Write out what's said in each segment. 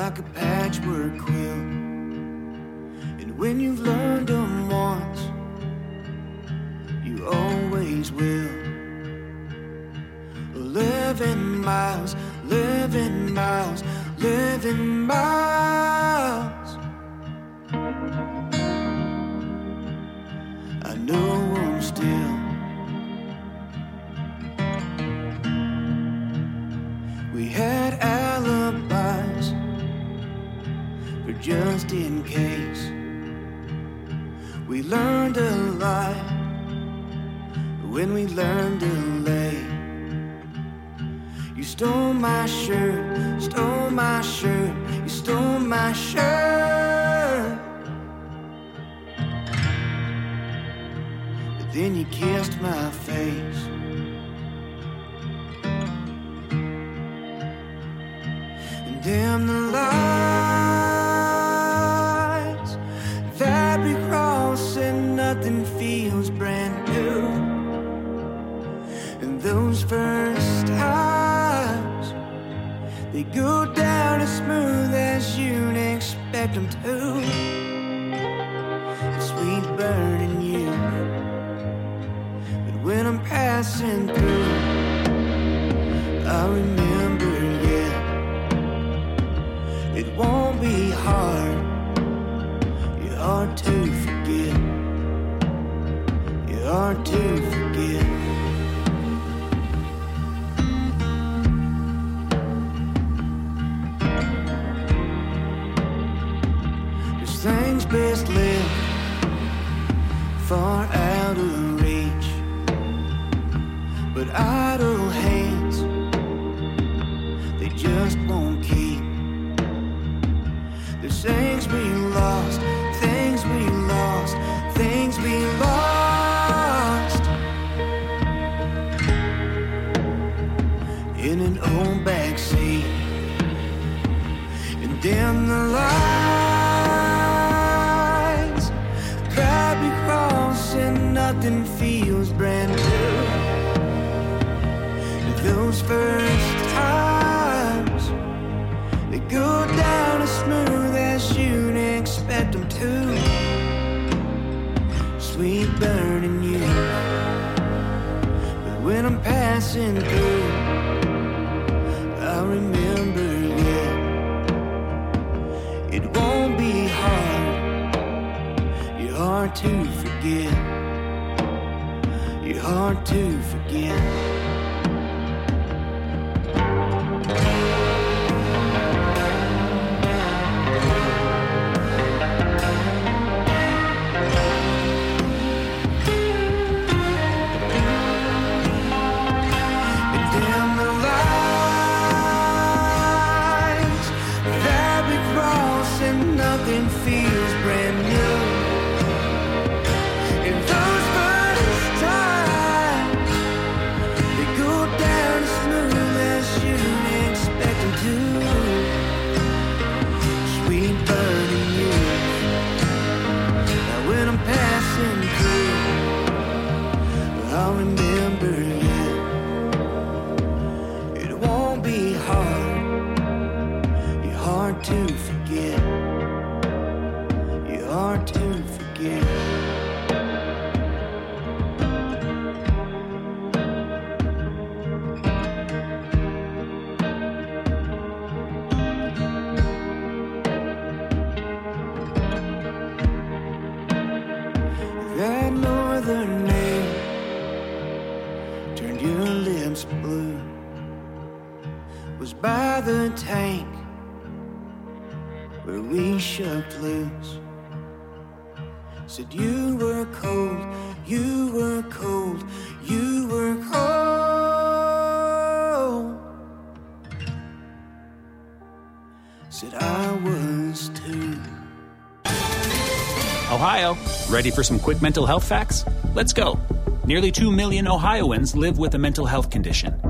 like a patchwork quilt. And when you've learned them once, you always will. Eleven miles, eleven miles, eleven miles. Just in case. We learned a lie when we learned to lay. You stole my shirt, stole my shirt, you stole my shirt. And those first times they go down as smooth as you'd expect them to. Sweet burning you. But when i'm passing through hands, they just won't keep. There's things we lost, things we lost, things we lost. In an old backseat, and dim the lights that we cross, nothing feels brand new. Those first times. They go down as smooth as you'd expect them to. Sweet burning you. But when I'm passing through, I remember, yeah. It won't be hard. You're hard to forget. You're hard to forget. Where we shoved loose. Said you were cold, you were cold, you were cold. Said I was too. Ohio, ready for some quick mental health facts? Let's go. Nearly 2 million Ohioans live with a mental health condition.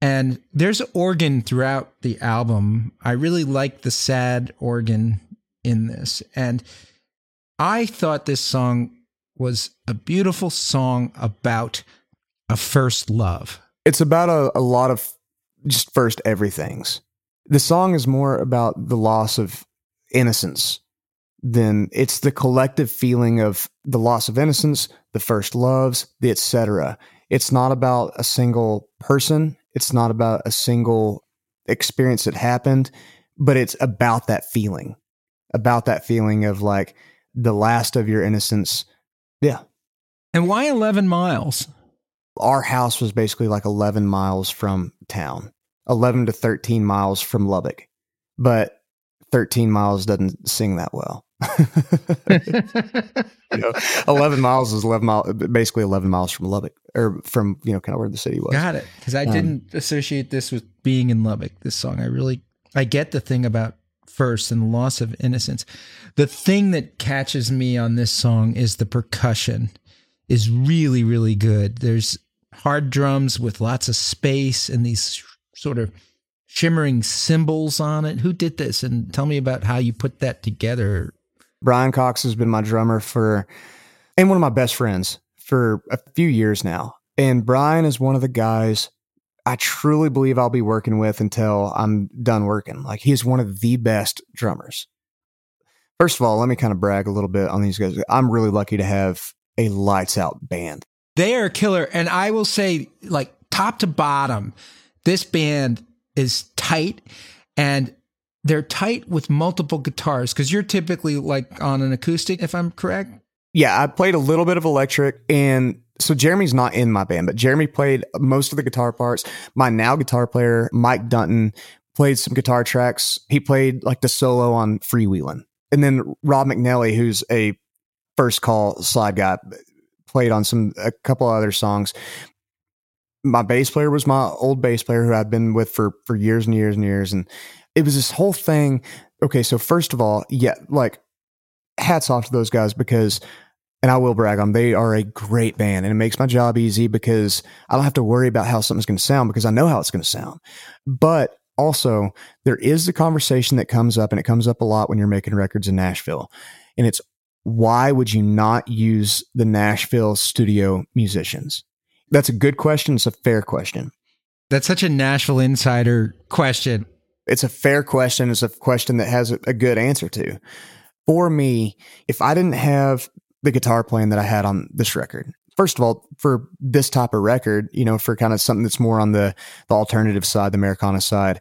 And there's organ throughout the album. I really like the sad organ in this. And I thought this song was a beautiful song about a first love. It's about a, a lot of just first everythings. The song is more about the loss of innocence than it's the collective feeling of the loss of innocence, the first loves, the etc. It's not about a single person. It's not about a single experience that happened, but it's about that feeling, about that feeling of like the last of your innocence. Yeah. And why 11 miles? Our house was basically like 11 miles from town, 11 to 13 miles from Lubbock, but 13 miles doesn't sing that well. you know, 11 miles is 11 miles, basically 11 miles from Lubbock or from, you know, kind of where the city was. Got it. Because I Um, didn't associate this with being in Lubbock, this song. I really, I get the thing about first and the loss of innocence. The thing that catches me on this song is the percussion is really, really good. There's hard drums with lots of space and these sort of shimmering cymbals on it. Who did this? And tell me about how you put that together. Brian Cox has been my drummer for, and one of my best friends for a few years now. And Brian is one of the guys I truly believe I'll be working with until I'm done working. Like he's one of the best drummers. First of all, let me kind of brag a little bit on these guys. I'm really lucky to have a lights out band. They are killer. And I will say, like, top to bottom, this band is tight and they're tight with multiple guitars because you're typically like on an acoustic, if I'm correct. Yeah, I played a little bit of electric and so Jeremy's not in my band, but Jeremy played most of the guitar parts. My now guitar player, Mike Dunton, played some guitar tracks. He played like the solo on Freewheelin'. And then Rob McNelley, who's a first call slide guy, played on some a couple other songs. My bass player was my old bass player who I've been with for for years and years and years. And it was this whole thing. Okay, so first of all, yeah, like hats off to those guys because and I will brag on them, they are a great band and it makes my job easy because I don't have to worry about how something's going to sound because I know how it's going to sound. But also there is the conversation that comes up and it comes up a lot when you're making records in Nashville. And it's why would you not use the Nashville studio musicians? That's a good question. It's a fair question. That's such a Nashville insider question. It's a fair question. It's a question that has a, good answer to. For me, if I didn't have the guitar playing that I had on this record, first of all, for this type of record, you know, for kind of something that's more on the the alternative side, the Americana side,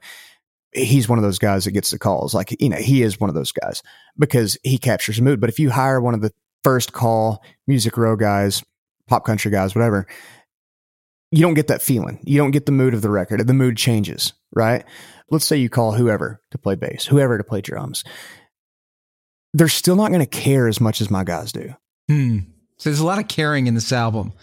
he's one of those guys that gets the calls. Like, you know, he is one of those guys because he captures the mood. But if you hire one of the first call music row guys, pop country guys, whatever, you don't get that feeling. You don't get the mood of the record. The mood changes, right? Let's say you call whoever to play bass, whoever to play drums. They're still not going to care as much as my guys do. Hmm. So there's a lot of caring in this album.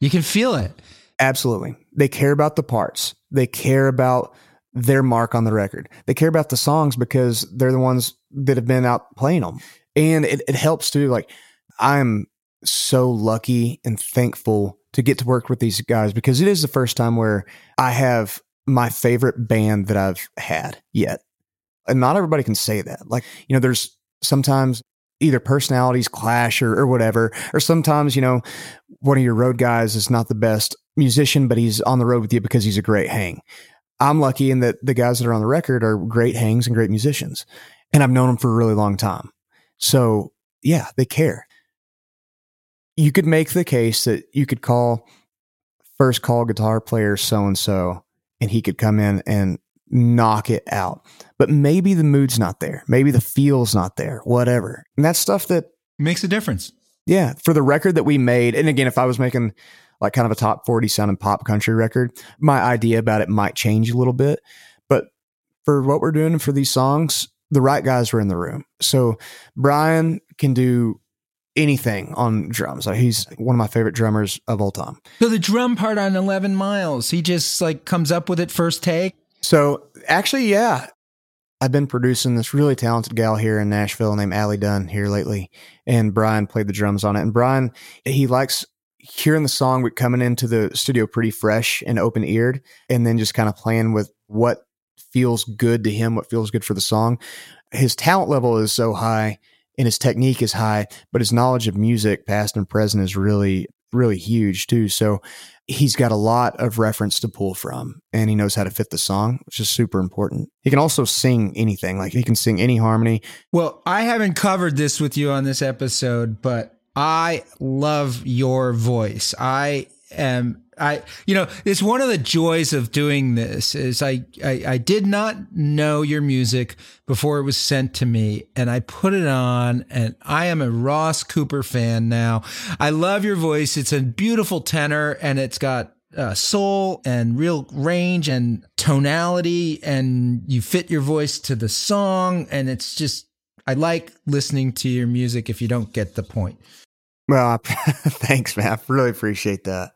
You can feel it. Absolutely. They care about the parts. They care about their mark on the record. They care about the songs because they're the ones that have been out playing them. And it, it helps too. Like, I'm so lucky and thankful to get to work with these guys because it is the first time where I have my favorite band that I've had yet. And not everybody can say that. Like, you know, there's sometimes either personalities clash or, or whatever, or sometimes, you know, one of your road guys is not the best musician, but he's on the road with you because he's a great hang. I'm lucky in that the guys that are on the record are great hangs and great musicians. And I've known them for a really long time. So yeah, they care. You could make the case that you could call first call guitar player so and so, and he could come in and knock it out. But maybe the mood's not there. Maybe the feel's not there, whatever. And that's stuff that, Makes a difference. yeah, for the record that we made. And again, if I was making like kind of a top 40 sounding pop country record, my idea about it might change a little bit. But for what we're doing for these songs, the right guys were in the room. So Brian can do anything on drums. Like he's one of my favorite drummers of all time. So the drum part on 11 miles, he just like comes up with it first take. So actually, yeah, I've been producing this really talented gal here in Nashville named Allie Dunn here lately, and Brian played the drums on it. And Brian, he likes hearing the song, but coming into the studio pretty fresh and open eared, and then just kind of playing with what feels good to him, what feels good for the song. His talent level is so high and his technique is high, but his knowledge of music, past and present, is really, really huge too. So he's got a lot of reference to pull from and he knows how to fit the song, which is super important. He can also sing anything, like he can sing any harmony. Well, I haven't covered this with you on this episode, but I love your voice. I am I you know, it's one of the joys of doing this is I, I I did not know your music before it was sent to me and I put it on and I am a Ross Cooper fan now. I love your voice. It's a beautiful tenor and it's got uh, soul and real range and tonality and you fit your voice to the song and it's just I like listening to your music if you don't get the point. Well, thanks, man. I really appreciate that.